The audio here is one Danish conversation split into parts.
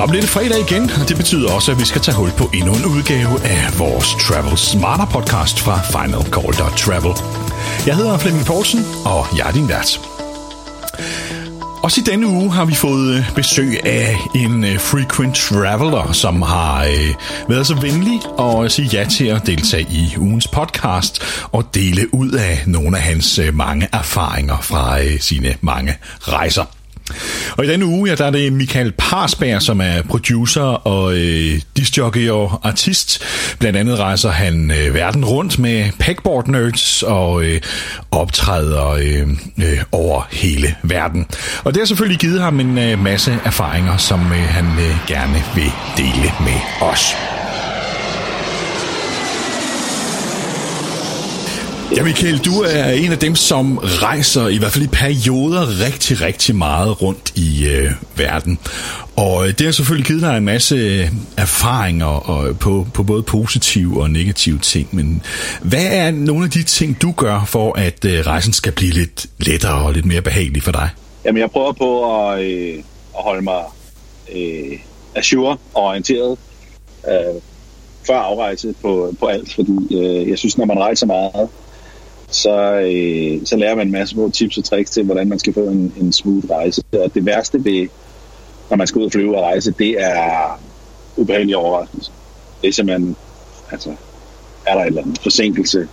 Så bliver det fredag igen, og det betyder også, at vi skal tage hul på endnu en udgave af vores Travel Smarter podcast fra Final Call Travel. Jeg hedder Flemming Poulsen, og jeg er din vært. Også i denne uge har vi fået øh, besøg af en øh, frequent traveler, som har øh, været så venlig at sige ja til at deltage i ugens podcast og dele ud af nogle af hans øh, mange erfaringer fra sine mange rejser. Og i denne uge, ja, der er det Michael Parsberg, som er producer og øh, disjockey og artist. Blandt andet rejser han øh, verden rundt med Pegboard Nerds og øh, optræder øh, øh, over hele verden. Og det har selvfølgelig givet ham en øh, masse erfaringer, som øh, han øh, gerne vil dele med os. Ja, Michael, du er en af dem, som rejser i hvert fald i perioder rigtig, rigtig meget rundt i øh, verden. Og øh, det har selvfølgelig givet dig en masse øh, erfaringer og øh, på, på både positive og negative ting. Men hvad er nogle af de ting, du gør for, at øh, rejsen skal blive lidt lettere og lidt mere behagelig for dig? Jamen, jeg prøver på at, øh, at holde mig øh, assure og orienteret øh, før afrejse på, på alt, fordi øh, jeg synes, når man rejser meget, så, øh, så lærer man en masse små tips og tricks til, hvordan man skal få en, en smooth rejse. Og det værste ved, når man skal ud og flyve og rejse, det er ubehagelige overraskelser. Det er simpelthen, altså, er der et eller andet forsinkelse,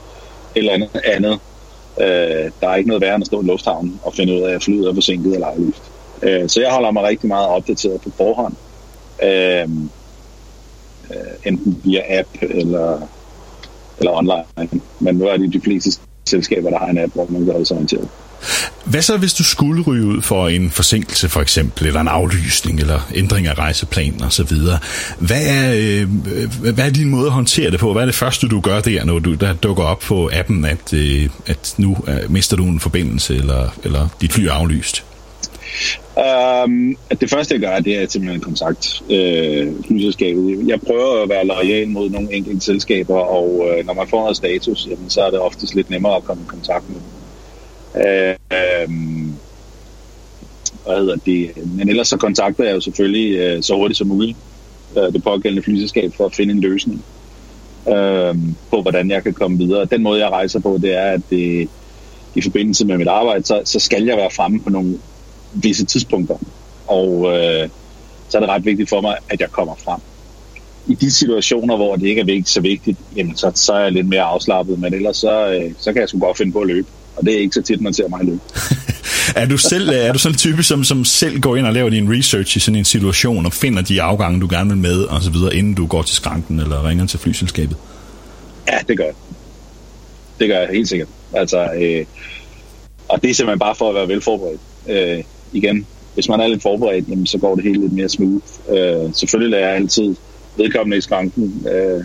eller andet andet. Øh, der er ikke noget værre end at stå i lufthavnen og finde ud af, at flyet er forsinket eller ej Øh, så jeg holder mig rigtig meget opdateret på forhånd. Øh, øh, enten via app eller, eller online. Men nu er det de fleste selskaber, der har en app, hvor man kan holde sig orienteret. Hvad så, hvis du skulle ryge ud for en forsinkelse for eksempel, eller en aflysning, eller ændring af rejseplanen osv.? Hvad er, øh, hvad er din måde at håndtere det på? Hvad er det første, du gør der, når du der dukker op på appen, at, øh, at nu øh, mister du en forbindelse, eller, eller dit fly er aflyst? Um, det første, jeg gør, det er simpelthen kontakt øh, flyselskabet. Jeg prøver at være lojal mod nogle enkelte selskaber, og øh, når man får noget status, jamen, så er det oftest lidt nemmere at komme i kontakt med dem. Uh, um, hvad hedder det? Men ellers så kontakter jeg jo selvfølgelig øh, så hurtigt som muligt øh, det pågældende flyselskab for at finde en løsning øh, på, hvordan jeg kan komme videre. Den måde, jeg rejser på, det er, at det, i forbindelse med mit arbejde, så, så skal jeg være fremme på nogle visse tidspunkter. Og øh, så er det ret vigtigt for mig, at jeg kommer frem. I de situationer, hvor det ikke er vigtigt, så vigtigt, jamen, så, så er jeg lidt mere afslappet, men ellers så, øh, så kan jeg sgu godt finde på at løbe. Og det er ikke så tit, man ser mig løbe. er du selv er du sådan en type, som, som selv går ind og laver din research i sådan en situation, og finder de afgange, du gerne vil med, og så videre, inden du går til skranken eller ringer til flyselskabet? Ja, det gør jeg. Det gør jeg helt sikkert. Altså, øh, og det er simpelthen bare for at være velforberedt. Øh, igen, hvis man er lidt forberedt, jamen, så går det helt lidt mere smooth. Øh, selvfølgelig lader jeg altid vedkommende i skranken øh,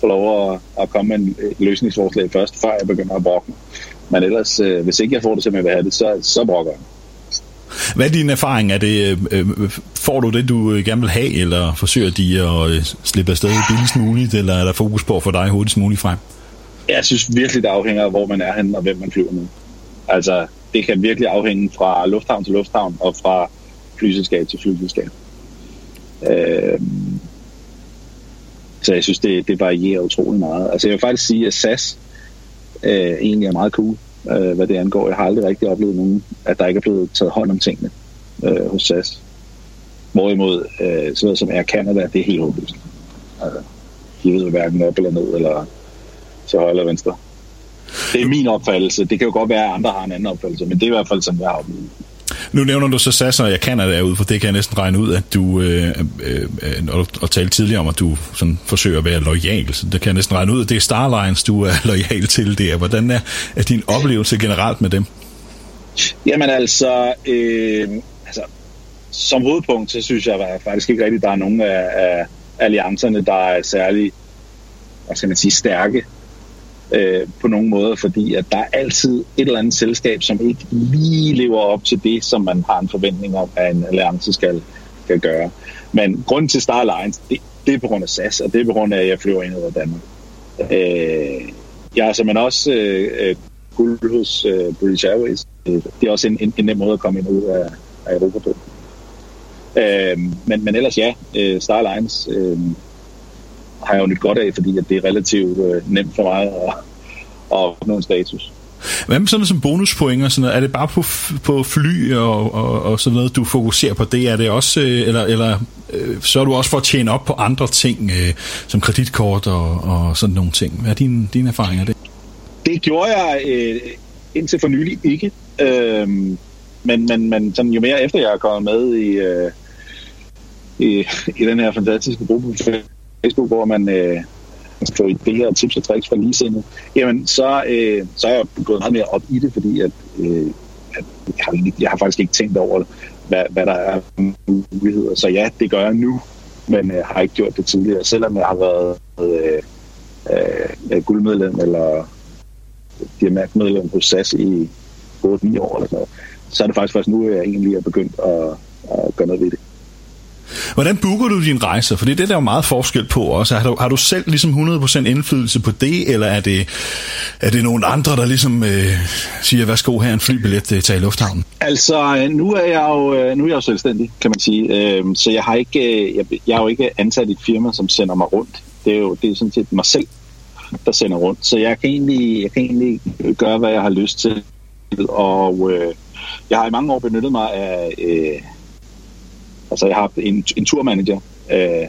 få lov at, at komme med en løsningsforslag først, før jeg begynder at brokke mig. Men ellers, øh, hvis ikke jeg får det, som jeg vil have det, så, så brokker jeg. Hvad er din erfaring? Er det, øh, får du det, du gerne vil have, eller forsøger de at øh, slippe afsted billigst muligt, eller er der fokus på at få dig hurtigst muligt frem? Jeg synes virkelig, det afhænger af, hvor man er henne, og hvem man flyver med. Altså, det kan virkelig afhænge fra lufthavn til lufthavn og fra flyselskab til flyselskab. Øh, så jeg synes, det, det varierer utrolig meget. Altså jeg vil faktisk sige, at SAS øh, egentlig er meget cool, øh, hvad det angår. Jeg har aldrig rigtig oplevet nogen, at der ikke er blevet taget hånd om tingene øh, hos SAS. Hvorimod, øh, sådan noget som Air Canada, det er helt håbløst. Altså, de ved hverken op eller ned, eller til højre eller venstre. Det er min opfattelse. Det kan jo godt være, at andre har en anden opfattelse, men det er i hvert fald, som jeg har oplevet. Nu nævner du så SAS, og jeg kan det derude, for det kan jeg næsten regne ud, at du, øh, øh, og, og talte tidligere om, at du sådan, forsøger at være lojal, så det kan jeg næsten regne ud, at det er Starlines, du er lojal til der. Hvordan er, er din oplevelse generelt med dem? Jamen altså, øh, altså som hovedpunkt, så synes jeg faktisk ikke rigtigt, at der er nogen af, af alliancerne, der er særlig hvad skal man sige, stærke øh, på nogen måde, fordi at der er altid et eller andet selskab, som ikke lige lever op til det, som man har en forventning om, at en alliance skal, skal gøre. Men grunden til Star Alliance, det, det er på grund af SAS, og det er på grund af, at jeg flyver ind over Danmark. Øh, jeg er simpelthen også øh, øh, guld hos øh, British Airways. Det er også en, en, en nem måde at komme ind ud af, af Europa på. Øh, men, men ellers ja, øh, Star Alliance øh, har jeg jo nyt godt af, fordi at det er relativt øh, nemt for mig at, at opnå en status. Hvad med sådan som bonuspoint og sådan noget? Er det bare på, på fly og, og, og sådan noget, du fokuserer på det? Er det også, øh, eller, eller øh, så er du også for at tjene op på andre ting, øh, som kreditkort og, og sådan nogle ting? Hvad er din, dine erfaringer det? Det gjorde jeg øh, indtil for nylig ikke. Øh, men, men, men sådan, jo mere efter jeg er kommet med i, øh, i, i den her fantastiske gruppe Facebook, hvor man øh, få idéer og tips og tricks fra ligesindede, jamen så, øh, så er jeg gået meget mere op i det, fordi at, øh, at jeg, har, jeg har faktisk ikke tænkt over, hvad, hvad der er muligheder. Så ja, det gør jeg nu, men øh, har ikke gjort det tidligere, selvom jeg har været øh, øh, guldmedlem eller diamantmedlem hos SAS i 8-9 år eller sådan noget så er det faktisk først nu, jeg egentlig er begyndt at, at gøre noget ved det. Hvordan booker du dine rejser? For det er det, der er meget forskel på også. Har du, har du selv ligesom 100% indflydelse på det, eller er det, er det nogen andre, der ligesom øh, siger, værsgo her en flybillet øh, til i lufthavnen? Altså, øh, nu er jeg jo, øh, nu er jeg jo selvstændig, kan man sige. Øh, så jeg, har ikke, jeg, jeg er jo ikke ansat i et firma, som sender mig rundt. Det er jo det er sådan set mig selv, der sender rundt. Så jeg kan egentlig, jeg kan egentlig gøre, hvad jeg har lyst til. Og øh, jeg har i mange år benyttet mig af... Øh, altså, jeg har en, en turmanager, øh,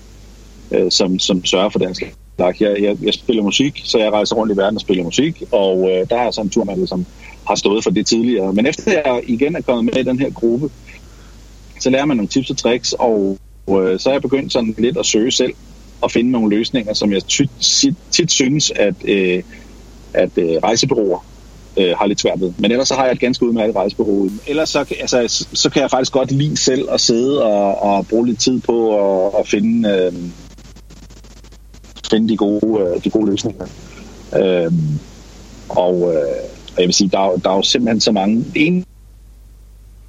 øh, som, som sørger for den slags. Jeg, jeg, jeg spiller musik, så jeg rejser rundt i verden og spiller musik, og øh, der er så en turmanager, som har stået for det tidligere. Men efter jeg igen er kommet med i den her gruppe, så lærer man nogle tips og tricks, og øh, så er jeg begyndt sådan lidt at søge selv og finde nogle løsninger, som jeg tit, tit, tit synes, at, øh, at øh, rejsebyråer øh, har lidt svært ved. Men ellers så har jeg et ganske udmærket rejsebureau. Ellers så, altså, så kan jeg faktisk godt lide selv at sidde og, og bruge lidt tid på at, at finde, øh, finde de, gode, øh, de gode løsninger. Øh, og øh, jeg vil sige, der er, der er jo simpelthen så mange... En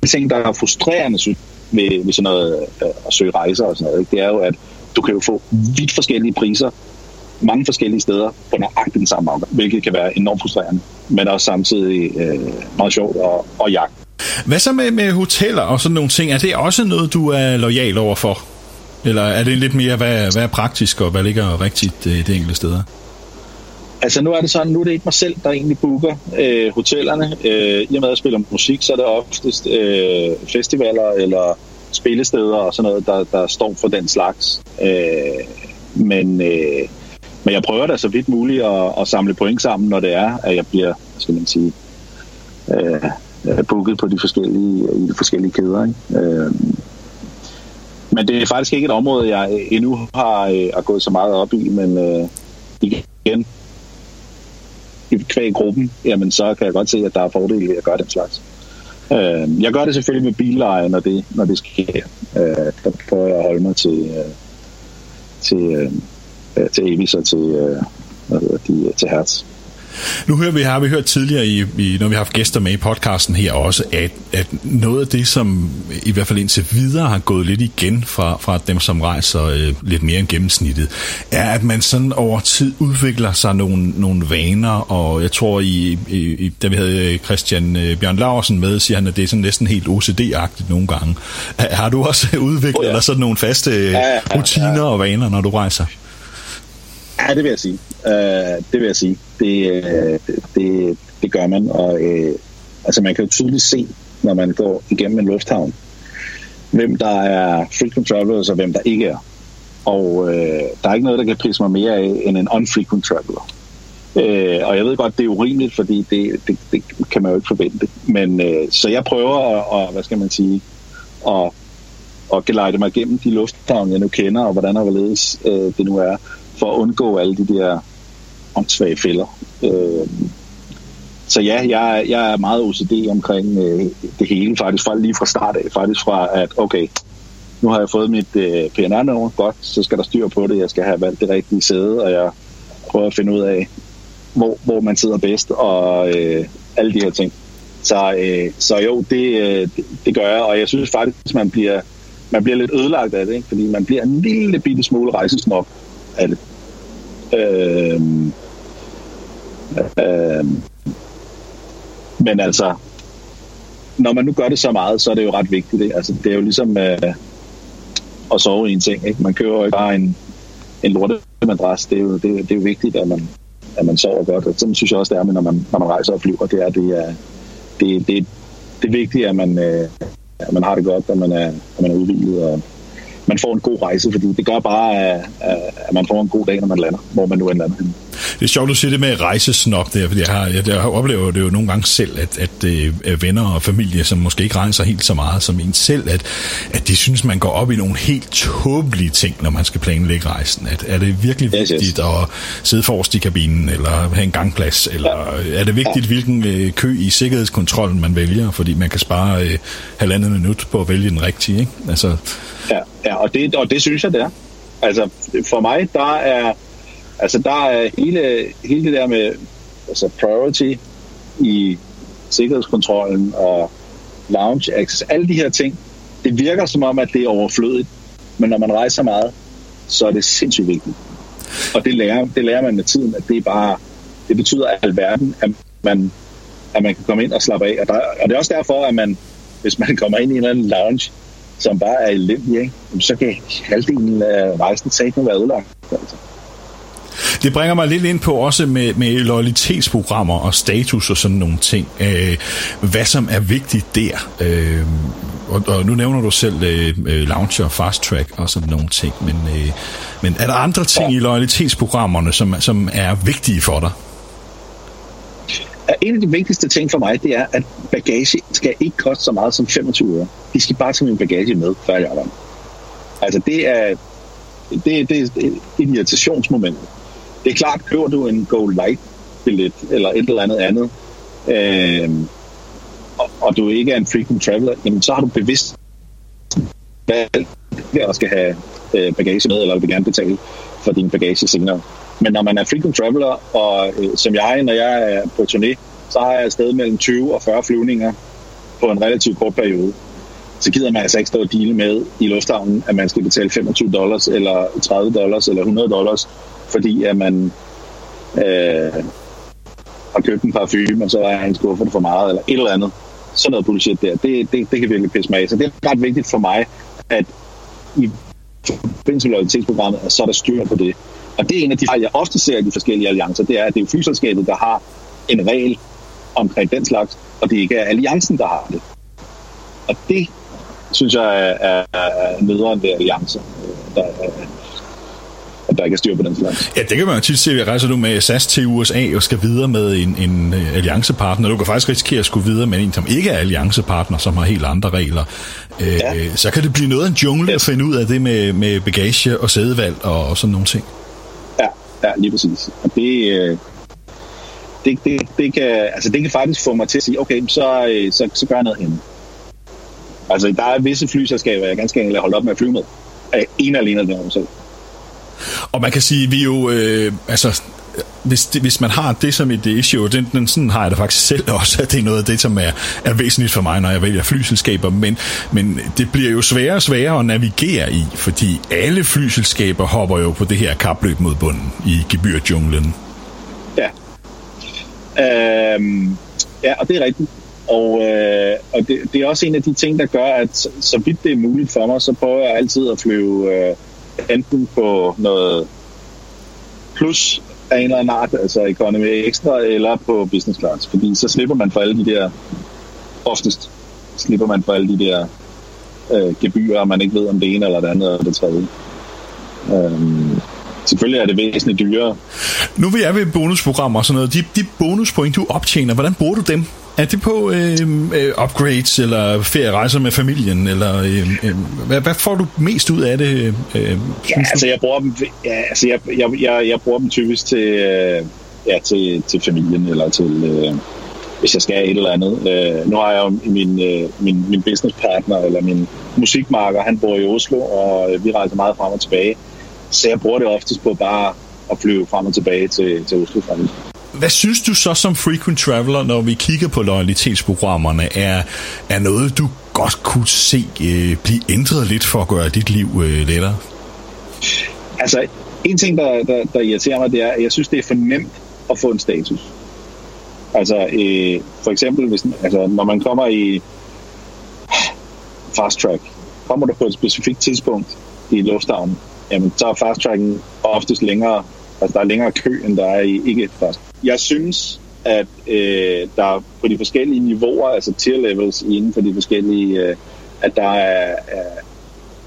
ting, der er frustrerende synes, ved, ved sådan noget øh, at søge rejser og sådan noget, ikke? det er jo, at du kan jo få vidt forskellige priser mange forskellige steder på nøjagtigt den samme afgang, hvilket kan være enormt frustrerende, men også samtidig øh, meget sjovt og, og jagt. Hvad så med, med hoteller og sådan nogle ting? Er det også noget, du er lojal over for? Eller er det lidt mere, hvad, hvad er praktisk og hvad ligger rigtigt i det enkelte steder? Altså nu er det sådan, nu er det ikke mig selv, der egentlig booker øh, hotellerne. Øh, I og med at jeg spiller musik, så er det oftest øh, festivaler eller spillesteder og sådan noget, der, der står for den slags. Øh, men øh, men jeg prøver da så vidt muligt at, at samle point sammen, når det er, at jeg bliver, skal man sige, øh, øh, booket på de forskellige, i de forskellige kæder. Ikke? Øh, men det er faktisk ikke et område, jeg endnu har, øh, har gået så meget op i, men øh, igen, i kvæg gruppen, jamen så kan jeg godt se, at der er fordele i at gøre den slags. Øh, jeg gør det selvfølgelig med billeje, når det, når det sker. Øh, der prøver jeg at holde mig til, øh, til øh, øh, til Avis og til, øh, hvad de, til Hertz. Nu hører vi, har vi hørt tidligere, i, i, når vi har haft gæster med i podcasten her også, at, at noget af det, som i hvert fald indtil videre har gået lidt igen fra, fra dem, som rejser øh, lidt mere end gennemsnittet, er, at man sådan over tid udvikler sig nogle, nogle vaner, og jeg tror, i, i, da vi havde Christian øh, Bjørn Larsen med, siger han, at det er sådan næsten helt OCD-agtigt nogle gange. Har du også udviklet oh, ja. sådan nogle faste ja, ja, ja, rutiner ja. og vaner, når du rejser? Ja, det vil jeg sige. Øh, det vil jeg sige. Det, øh, det, det gør man, og øh, altså man kan jo tydeligt se, når man går igennem en lufthavn, hvem der er frequent travelers og hvem der ikke er. Og øh, der er ikke noget, der kan prise mig mere af end en unfrequent traveler. Øh, og jeg ved godt, det er urimeligt, fordi det, det, det kan man jo ikke forvente. Men øh, så jeg prøver at, og, hvad skal man sige, at, at gelejte mig igennem de lufthavne, jeg nu kender, og hvordan og hvorledes øh, det nu er for at undgå alle de der åndssvage fælder. Øh, så ja, jeg, jeg er meget OCD omkring øh, det hele, faktisk fra, lige fra start af. Faktisk fra, at okay, nu har jeg fået mit øh, PNR-nummer, godt, så skal der styr på det, jeg skal have valgt det rigtige sæde, og jeg prøver at finde ud af, hvor, hvor man sidder bedst, og øh, alle de her ting. Så, øh, så jo, det, øh, det, det gør jeg, og jeg synes faktisk, man bliver, man bliver lidt ødelagt af det, ikke? fordi man bliver en lille bitte smule rejsesnop af det. Øh, øh, men altså, når man nu gør det så meget, så er det jo ret vigtigt. Det, altså, det er jo ligesom, øh, at sove i en ting. Ikke? Man kører jo ikke bare en, en lortemadras. Det er jo, det, det er jo vigtigt, at man, at man sover godt. Og sådan synes jeg også, det er, når man, når man rejser og flyver. Det er, det er, det, det, det er vigtigt, at man, øh, at man har det godt, at man er, at man er udvildet, og man får en god rejse, fordi det gør bare, at, at man får en god dag, når man lander, hvor man nu end lander henne. Det er sjovt, du siger det med rejsesnop der, fordi jeg har, jeg, jeg oplever det jo nogle gange selv, at, at, at øh, venner og familie, som måske ikke rejser helt så meget som en selv, at, at de synes, man går op i nogle helt tåbelige ting, når man skal planlægge rejsen. At, er det virkelig yes, vigtigt yes. at sidde forrest i kabinen, eller have en gangplads, eller ja. er det vigtigt, ja. hvilken øh, kø i sikkerhedskontrollen man vælger, fordi man kan spare øh, halvandet minut på at vælge den rigtige, ikke? Altså, ja, ja og, det, og det synes jeg, det er. Altså, for mig, der er Altså der er hele, hele det der med altså priority i sikkerhedskontrollen og lounge access, alle de her ting, det virker som om, at det er overflødigt. Men når man rejser meget, så er det sindssygt vigtigt. Og det lærer, det lærer man med tiden, at det er bare, det betyder alverden, at man, at man kan komme ind og slappe af. Og, der, og det er også derfor, at man, hvis man kommer ind i en eller anden lounge, som bare er elendig, ikke? så kan halvdelen af rejsen ikke være ødelagt. Altså. Det bringer mig lidt ind på også med, med loyalitetsprogrammer og status og sådan nogle ting. Øh, hvad som er vigtigt der. Øh, og, og nu nævner du selv øh, øh launcher, fast track og sådan nogle ting. Men, øh, men er der andre ting i loyalitetsprogrammerne, som, som er vigtige for dig? En af de vigtigste ting for mig, det er, at bagage skal ikke koste så meget som 25 år. De skal bare tage min bagage med, før jeg arbejder. Altså det er, det, det er et irritationsmoment. Det er klart, køber du en Go Light billet eller et eller andet andet, øh, og, og du ikke er en frequent traveler, jamen så har du bevidst valgt, at skal have øh, bagage med, eller vil gerne betale for din bagage senere. Men når man er frequent traveler, og øh, som jeg, når jeg er på turné, så har jeg sted mellem 20 og 40 flyvninger på en relativt kort periode. Så gider man altså ikke stå og deale med i lufthavnen, at man skal betale 25 dollars, eller 30 dollars, eller 100 dollars fordi at man øh, har købt en parfume, og så er han skuffet for meget, eller et eller andet. Sådan noget bullshit der, det, det, det kan virkelig pisse mig af. Så det er ret vigtigt for mig, at i forbindelse med lojalitetsprogrammet, så er der styr på det. Og det er en af de fejl, jeg ofte ser i de forskellige alliancer, det er, at det er flyselskabet, der har en regel omkring den slags, og det ikke er alliancen, der har det. Og det synes jeg er, er, er nederen ved alliancer, der, at der ikke er styr på den slags. Ja, det kan man jo tit se. Jeg rejser du med SAS til USA og skal videre med en, en uh, alliancepartner. Du kan faktisk risikere at skulle videre med en, som ikke er alliancepartner, som har helt andre regler. Uh, ja. Så kan det blive noget af en jungle at finde ud af det med, med bagage og sædevalg og, og sådan nogle ting. Ja, ja lige præcis. Og det, uh, det, det, det, kan, altså det kan faktisk få mig til at sige, okay, så, så, så gør jeg noget henne. Altså, der er visse flyselskaber, jeg ganske enkelt har holdt op med at flyve med. En alene af dem selv. Og man kan sige, vi jo, øh, altså, hvis, det, hvis man har det som et issue, den, den, sådan har jeg det faktisk selv også, at det er noget af det, som er, er væsentligt for mig, når jeg vælger flyselskaber, men, men det bliver jo sværere og sværere at navigere i, fordi alle flyselskaber hopper jo på det her kapløb mod bunden i gebyrjunglen. Ja. Øhm, ja, og det er rigtigt. Og, øh, og det, det er også en af de ting, der gør, at så, så vidt det er muligt for mig, så prøver jeg altid at flyve... Øh, enten på noget plus af en eller anden art, altså economy extra, eller på business class. Fordi så slipper man for alle de der, oftest slipper man for alle de der øh, gebyrer, og man ikke ved om det ene eller det andet eller det tredje. Øhm, selvfølgelig er det væsentligt dyrere. Nu vi er ved bonusprogrammer og sådan noget. De, de bonuspoint, du optjener, hvordan bruger du dem? Er det på øh, øh, upgrades, eller ferierejser med familien, eller øh, øh, hvad, hvad får du mest ud af det? Øh, ja, altså jeg bruger dem, ja, altså jeg, jeg, jeg, jeg bruger dem typisk til, øh, ja, til, til familien, eller til, øh, hvis jeg skal et eller andet. Øh, nu har jeg jo min, øh, min, min businesspartner, eller min musikmarker, han bor i Oslo, og øh, vi rejser meget frem og tilbage. Så jeg bruger det oftest på bare at flyve frem og tilbage til, til Oslo faktisk. Hvad synes du så som frequent traveler, når vi kigger på loyalitetsprogrammerne, er, er noget, du godt kunne se øh, blive ændret lidt for at gøre dit liv øh, lettere? Altså, en ting, der, der, der irriterer mig, det er, at jeg synes, det er for nemt at få en status. Altså, øh, for eksempel, hvis, altså, når man kommer i fast track, kommer du på et specifikt tidspunkt, i lufthavnen, jamen så er fast tracken oftest længere, altså der er længere kø, end der er i ikke fast. Jeg synes, at øh, der på de forskellige niveauer, altså tier levels inden for de forskellige, øh, at der er, er,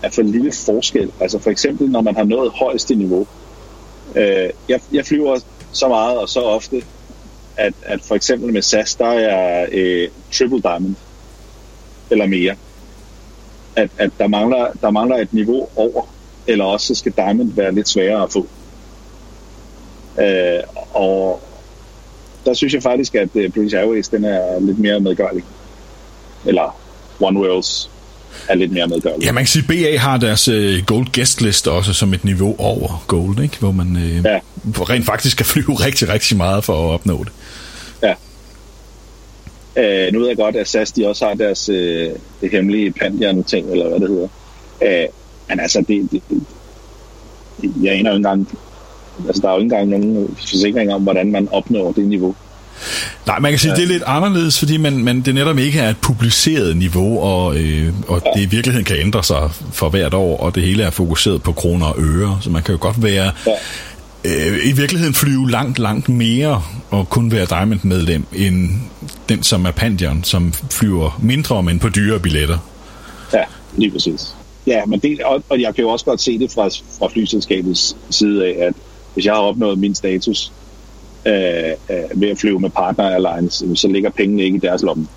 er for lille forskel. Altså for eksempel, når man har nået højeste niveau. Øh, jeg, jeg flyver så meget og så ofte, at, at for eksempel med SAS, der er øh, triple diamond eller mere. At, at der, mangler, der mangler et niveau over, eller også så skal diamond være lidt sværere at få. Øh, og der synes jeg faktisk, at uh, British Airways den er lidt mere medgørlig. Eller One Worlds er lidt mere medgørlig. Ja, man kan sige, at BA har deres uh, Gold Guest List også som et niveau over Gold, ikke? hvor man uh, ja. rent faktisk skal flyve rigtig, rigtig meget for at opnå det. Ja. Uh, nu ved jeg godt, at SAS de også har deres uh, det hemmelige Pandian-ting, eller hvad det hedder. Uh, men altså, det, det, det, jeg aner jo ikke engang Altså, der er jo ikke engang nogen forsikring om, hvordan man opnår det niveau. Nej, man kan sige, at det er lidt anderledes, fordi man, man, det netop ikke er et publiceret niveau, og, øh, og ja. det i virkeligheden kan ændre sig for hvert år, og det hele er fokuseret på kroner og øre, så man kan jo godt være ja. øh, i virkeligheden flyve langt, langt mere og kun være Diamond-medlem, end den, som er Pandion, som flyver mindre, men på dyre billetter. Ja, lige præcis. Ja, men det, og, og jeg kan jo også godt se det fra, fra flyselskabets side af, at hvis jeg har opnået min status øh, øh, ved at flyve med Partner Airlines, så ligger pengene ikke i deres lomme.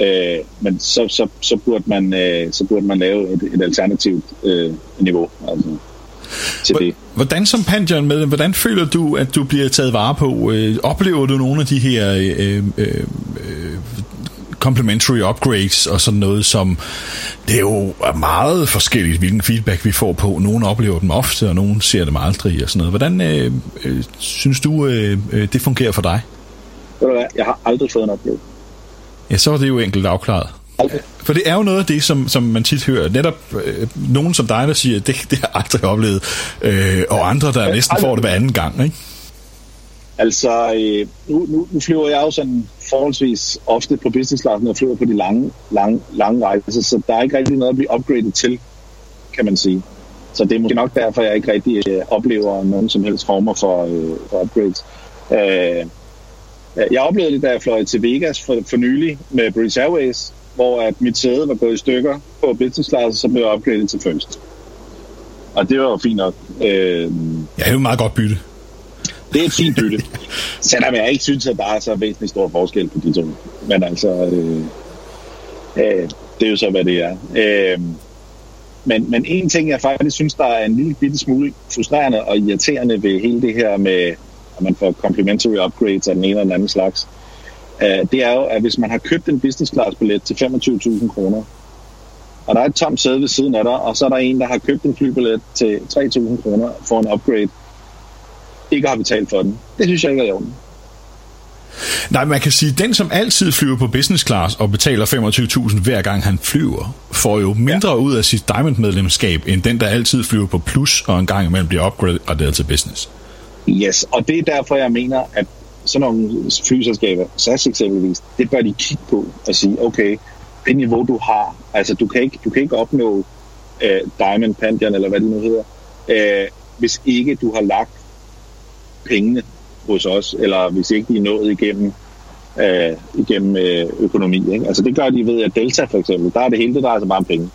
Øh, men så, så, så, burde man, øh, så burde man lave et, et alternativt øh, niveau. Altså, til det. Hvordan som Pantheon med, hvordan føler du, at du bliver taget vare på? Øh, oplever du nogle af de her øh, øh, complimentary upgrades og sådan noget, som det er jo meget forskelligt, hvilken feedback vi får på. Nogle oplever dem ofte, og nogle ser dem aldrig og sådan noget. Hvordan øh, øh, synes du, øh, øh det fungerer for dig? Ved du hvad, jeg har aldrig fået en oplevelse. Ja, så er det jo enkelt afklaret. Okay. For det er jo noget af det, som, som man tit hører. Netop øh, nogen som dig, der siger, det, det har jeg aldrig oplevet. Øh, og andre, der næsten får det hver anden gang. Ikke? Altså, øh, nu, nu, nu flyver jeg jo sådan forholdsvis ofte på business class, når jeg flyver på de lange, lange, lange rejser, så der er ikke rigtig noget at blive upgradet til, kan man sige. Så det er måske nok derfor, jeg ikke rigtig øh, oplever nogen som helst former for, øh, for upgrades. Øh, jeg oplevede det, da jeg fløj til Vegas for, for nylig med British Airways, hvor at mit sæde var gået i stykker på business class, så blev jeg upgradet til first. Og det var jo fint nok. Øh, ja, det er jo meget godt bytte det er et fint bytte. Selvom jeg ikke synes, at der er så væsentlig stor forskel på de to. Men altså, øh, øh, det er jo så, hvad det er. Øh, men, men en ting, jeg faktisk synes, der er en lille bitte smule frustrerende og irriterende ved hele det her med, at man får complimentary upgrades af den ene eller den anden slags, øh, det er jo, at hvis man har købt en business class billet til 25.000 kroner, og der er et tomt sæde ved siden af dig, og så er der en, der har købt en flybillet til 3.000 kroner for en upgrade, ikke har betalt for den. Det synes jeg ikke er i orden. Nej, man kan sige, at den, som altid flyver på business class og betaler 25.000 hver gang han flyver, får jo mindre ja. ud af sit Diamond-medlemskab, end den, der altid flyver på plus og en gang imellem bliver upgraderet til business. Yes, og det er derfor, jeg mener, at sådan nogle flyselskaber, SAS eksempelvis, det bør de kigge på og sige, okay, det niveau, du har, altså du kan ikke, du kan ikke opnå uh, Diamond Pantheon, eller hvad det nu hedder, uh, hvis ikke du har lagt pengene hos os, eller hvis ikke de er nået igennem, øh, igennem øh, økonomi. Ikke? Altså det gør de ved, at Delta for eksempel, der er det hele, det drejer sig bare om penge.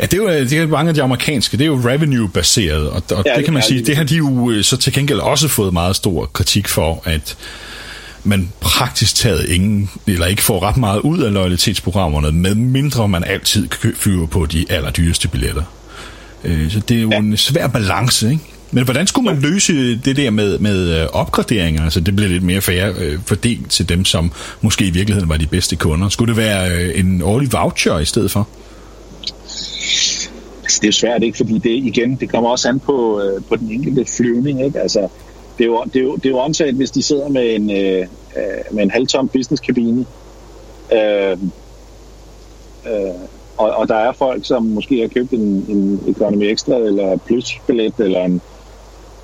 Ja, det er jo det er mange af de amerikanske, det er jo revenue-baseret, og, og ja, det kan man sige, det har de jo øh, så til gengæld også fået meget stor kritik for, at man praktisk taget ingen, eller ikke får ret meget ud af loyalitetsprogrammerne, med mindre man altid flyver på de allerdyreste billetter. Øh, så det er jo ja. en svær balance, ikke? Men hvordan skulle man løse det der med, med øh, opgraderinger? Altså det bliver lidt mere fair øh, fordelt til dem, som måske i virkeligheden var de bedste kunder. Skulle det være øh, en årlig voucher i stedet for? Altså, det er jo svært, ikke? Fordi det, igen, det kommer også an på, øh, på den enkelte flyvning, ikke? Altså, det er jo, det er jo, det er jo omtalt, hvis de sidder med en, øh, øh med en halvtom businesskabine. Øh, øh, og, og der er folk, som måske har købt en, en Economy Extra eller Plus-billet eller en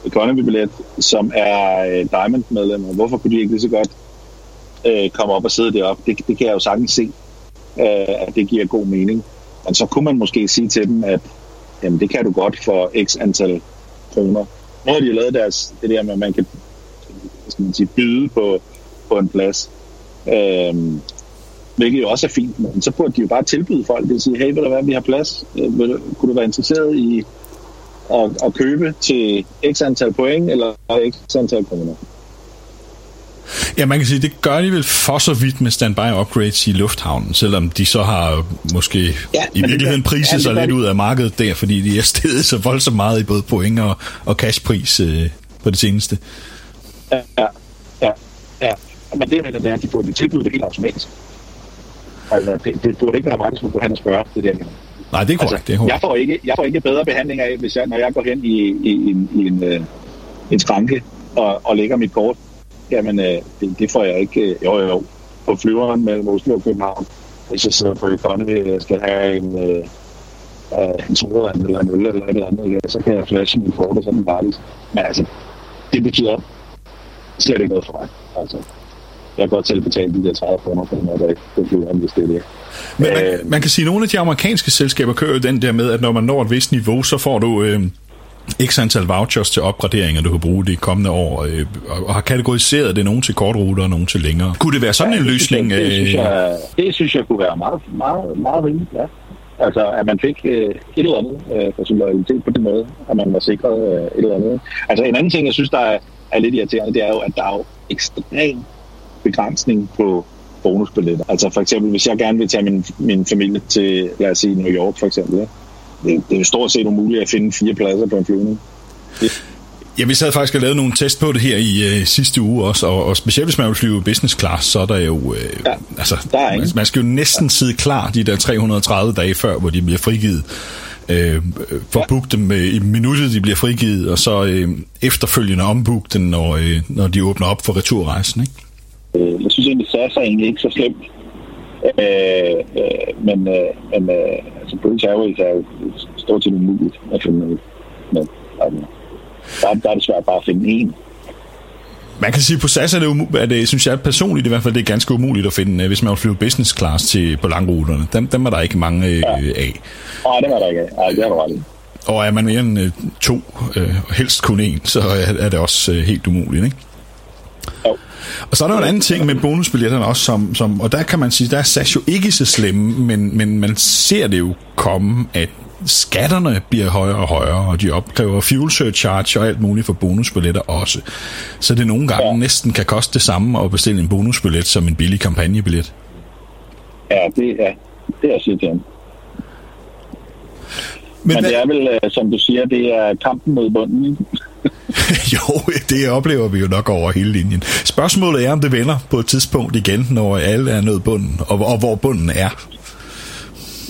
Economy-billet, som er øh, Diamond-medlemmer. Hvorfor kunne de ikke lige så godt øh, komme op og sidde deroppe? Det, det kan jeg jo sagtens se, øh, at det giver god mening. Men så kunne man måske sige til dem, at jamen det kan du godt for x antal kroner. Nu har de lavet deres, det der med, at man kan skal man sige, byde på, på en plads. Øhm, hvilket jo også er fint, men så burde de jo bare tilbyde folk det og sige, hey, vil der være, vi har plads? Øh, vil, kunne du være interesseret i at, at købe til x antal point eller x antal kroner? Ja, man kan sige, det gør de vel for så vidt med standby upgrades i lufthavnen, selvom de så har måske ja, i virkeligheden priset sig lidt ud af markedet der, fordi de er steget så voldsomt meget i både point og, og cashpris øh, på det seneste. Ja, ja, ja. Men det er det, at de får det tilbudt helt automatisk. Altså, det, det burde ikke være mange, som hen og spørge det der. Nej, det er korrekt. Altså, det er korrekt. Jeg, får ikke, jeg får ikke bedre behandling af, hvis jeg, når jeg går hen i, i, i, i en, øh, en skranke og, og lægger mit kort jamen øh, det, det får jeg ikke. Øh, jo, jo, på flyveren mellem Oslo og København. Hvis jeg sidder på economy og skal have en, øh, en sodavand eller en øl eller et eller andet, så kan jeg flashe min kort og sådan gratis. Men altså, det betyder slet ikke noget for mig. Altså, jeg kan godt selv betale de der 30 kroner for der ikke på flyveren, hvis det er det. Men man, øh, man kan sige, at nogle af de amerikanske selskaber kører den der med, at når man når et vist niveau, så får du... Øh, x antal vouchers til opgraderinger, du kan bruge de kommende år, øh, og har kategoriseret det nogen til kortruter og nogen til længere. Kunne det være sådan ja, en løsning? Det, det, synes jeg, det synes jeg kunne være meget, meget, meget rimeligt, ja. Altså, at man fik øh, et eller andet øh, for sin loyalitet på den måde, at man var sikret øh, et eller andet. Altså, en anden ting, jeg synes, der er, er lidt irriterende, det er jo, at der er jo ekstrem begrænsning på bonusbilletter. Altså for eksempel, hvis jeg gerne vil tage min, min familie til, lad os sige, New York for eksempel, ja, det, det er stort set umuligt at finde fire pladser på en flyvning. Ja, vi sad faktisk og lavede nogle test på det her i øh, sidste uge også, og, og specielt hvis man vil flyve business class, så er der jo... Øh, ja, altså, der er man, man skal jo næsten ja. sidde klar de der 330 dage før, hvor de bliver frigivet. Øh, for ja. book dem øh, i minuttet, de bliver frigivet, og så øh, efterfølgende ombook dem, når, øh, når de åbner op for returrejsen, ikke? Øh, jeg synes egentlig, SAS er egentlig ikke så slemt. Øh, øh, men øh, men øh, altså British Airways er jo stort set umuligt at finde noget. Men altså, der, der er det svært bare at finde en. Man kan sige, at på SAS er det, er det, synes jeg personligt i hvert fald, det er ganske umuligt at finde, øh, hvis man vil flyve business class til, på langruterne. Dem, dem er der ikke mange øh, ja. af. Nej, dem er der ikke af. Nej, det har du ret i. Og er man mere end øh, to, øh, helst kun en, så er, er det også øh, helt umuligt, ikke? Jo. Og så er der jo en anden ting med bonusbilletterne også, som, som, og der kan man sige, der er SAS jo ikke så slemme, men, men man ser det jo komme, at skatterne bliver højere og højere, og de opkræver fuel surcharge og alt muligt for bonusbilletter også. Så det nogle gange ja. næsten kan koste det samme at bestille en bonusbillet som en billig kampagnebillet. Ja, det er, det er simpelthen. Men, Men det er vel, øh, som du siger, det er kampen mod bunden, ikke? jo, det oplever vi jo nok over hele linjen. Spørgsmålet er, om det vender på et tidspunkt igen, når alle er nået bunden, og, og hvor bunden er.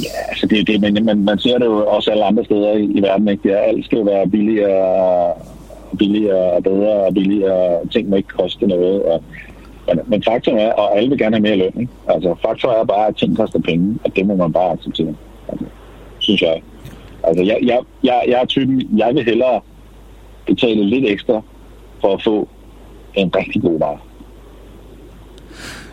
Ja, altså det er det, men man, man ser det jo også alle andre steder i, i verden, ikke? Det alt skal jo være billigere, billigere og bedre og billigere. Ting må ikke koste noget. Og, men, men faktum er, og alle vil gerne have mere løn, ikke? Altså faktum er bare, at ting koster penge, og det må man bare acceptere. Altså, synes jeg. Altså, jeg, jeg, jeg, jeg er typen, jeg vil hellere betale lidt ekstra for at få en rigtig god vare.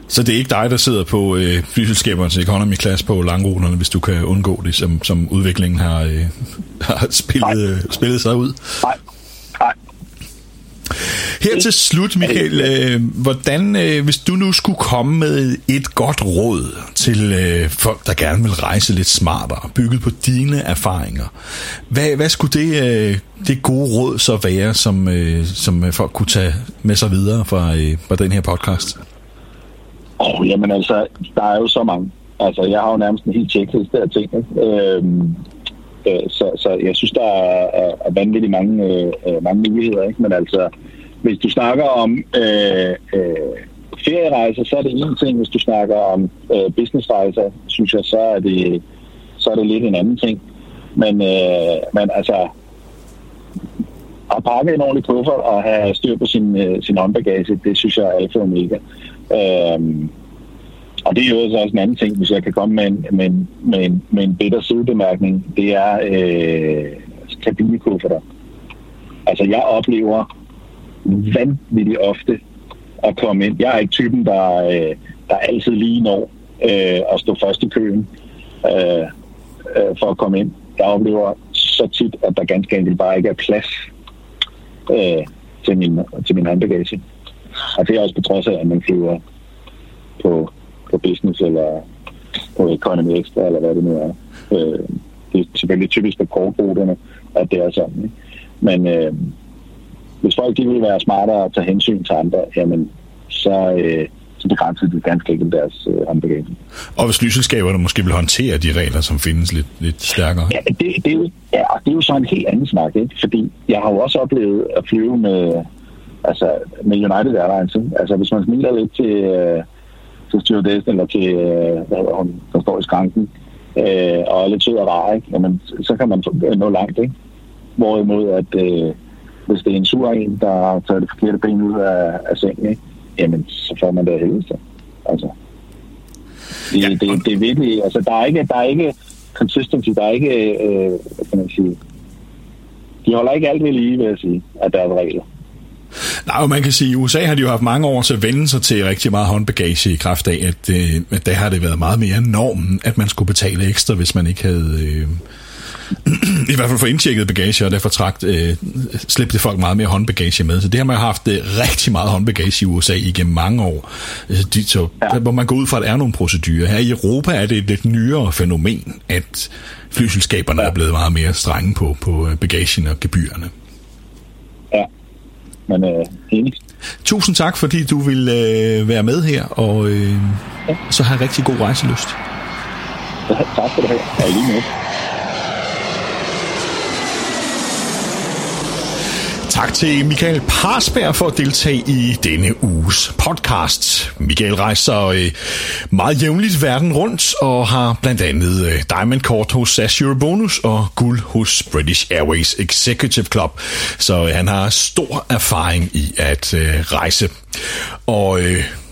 Så det er ikke dig, der sidder på øh, flyselskabernes economy class på langruterne, hvis du kan undgå det, som, som udviklingen har, øh, har spillet, øh, spillet sig ud? Nej. Her til slut, Michael, øh, hvordan, øh, hvis du nu skulle komme med et godt råd til øh, folk, der gerne vil rejse lidt smartere, bygget på dine erfaringer, hvad, hvad skulle det, øh, det gode råd så være, som, øh, som folk kunne tage med sig videre fra, øh, fra den her podcast? Oh, jamen altså, der er jo så mange. Altså, jeg har jo nærmest en helt checkliste af ting. Øhm, øh, så, så jeg synes, der er, er, er vanvittigt mange, øh, øh, mange muligheder. Ikke? Men altså, hvis du snakker om øh, øh, ferierejser, så er det en ting. Hvis du snakker om øh, businessrejser, synes jeg, så er det, så er det lidt en anden ting. Men, øh, men altså, at pakke en ordentlig kuffert og have styr på sin, øh, sin håndbagage, det synes jeg er alfa og omega. Øh, og det er jo også en anden ting, hvis jeg kan komme med en, med en, med en, med en bitter sidebemærkning, det er øh, kabinekufferter. Altså jeg oplever vanvittigt ofte at komme ind. Jeg er ikke typen, der, øh, der altid lige når øh, at stå først i køen øh, øh, for at komme ind. Jeg oplever så tit, at der ganske enkelt bare ikke er plads øh, til, min, til min handbagage. Og det er også på trods af, at man flyver på, på business eller på economy extra, eller hvad det nu er. Øh, det er selvfølgelig typisk på kortruterne, at det er sådan. Ikke? Men øh, hvis folk de vil være smartere og tage hensyn til andre, jamen, så, øh, så begrænser de ganske ikke deres øh, håndbagage. Og hvis flyselskaberne måske vil håndtere de regler, som findes lidt, lidt stærkere? Ja, det, det, er jo, ja, det er jo så en helt anden snak, ikke? fordi jeg har jo også oplevet at flyve med, altså, med United Airlines. Ikke? Altså hvis man smiler lidt til, øh, til stewardessen eller til, øh, hvad hun, der står i skranken, øh, og er lidt sød og rar, ikke? Jamen, så kan man nå langt. Ikke? Hvorimod, at øh, hvis det er en sur en, der tager det forkerte ben ud af, af sengen, ikke? jamen, så får man det af helvede sig. Altså, det, ja. det, det er virkelig, altså, der er ikke, der er ikke consistency, der er ikke, øh, hvad kan man sige, de holder ikke alt ved lige, vil jeg sige, at der er regler. Nej, man kan sige, at i USA har de jo haft mange år til at vende sig til rigtig meget håndbagage i kraft af, at, øh, at der har det været meget mere normen, at man skulle betale ekstra, hvis man ikke havde... Øh, i hvert fald for indtjekket bagage, og derfor trakt, øh, slæbte folk meget mere håndbagage med. Så det har man haft øh, rigtig meget håndbagage i USA igennem mange år. Altså, de, så, ja. Hvor man går ud fra, at der er nogle procedurer. Her i Europa er det et lidt nyere fænomen, at flyselskaberne ja. er blevet meget mere strenge på, på øh, bagagen og gebyrerne. Ja, men øh, enig. Tusind tak, fordi du vil øh, være med her, og øh, ja. så har jeg rigtig god rejseløst. Ja, tak for det her. Er lige med. Tak til Michael Parsberg for at deltage i denne uges podcast. Michael rejser øh, meget jævnligt verden rundt og har blandt andet øh, Diamond Court hos SAS Eurobonus og guld hos British Airways Executive Club. Så øh, han har stor erfaring i at rejse. Og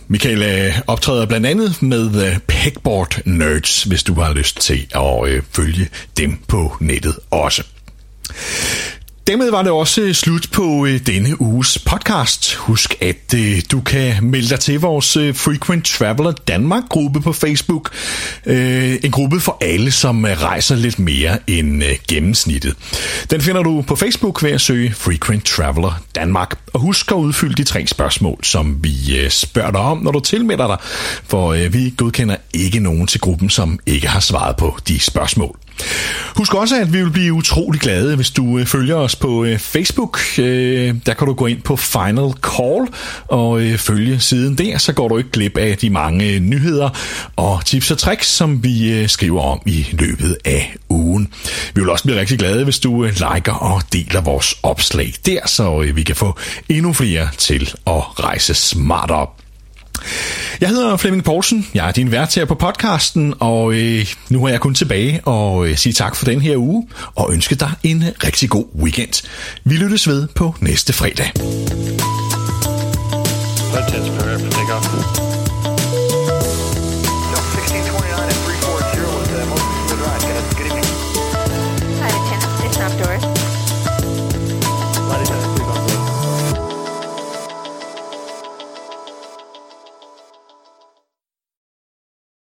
Michael optræder blandt andet med Pegboard Nerds, hvis du har lyst til at følge dem på nettet også. Dermed var det også slut på øh, denne uges podcast. Husk, at øh, du kan melde dig til vores øh, Frequent Traveler Danmark-gruppe på Facebook. En gruppe for alle, som rejser lidt mere end gennemsnittet. Den finder du på Facebook ved at søge Frequent Traveler Danmark. Og husk at udfylde de tre spørgsmål, som vi spørger dig om, når du tilmelder dig. For vi godkender ikke nogen til gruppen, som ikke har svaret på de spørgsmål. Husk også, at vi vil blive utrolig glade, hvis du øh, følger os på øh, Facebook. Øh, der kan du gå ind på Final Call og følge siden der, så går du ikke glip af de mange nyheder og tips og tricks, som vi skriver om i løbet af ugen. Vi vil også blive rigtig glade, hvis du liker og deler vores opslag der, så vi kan få endnu flere til at rejse smart op. Jeg hedder Flemming Poulsen, jeg er din vært her på podcasten, og øh, nu er jeg kun tilbage og øh, sige tak for den her uge, og ønske dig en rigtig god weekend. Vi lyttes ved på næste fredag. Let's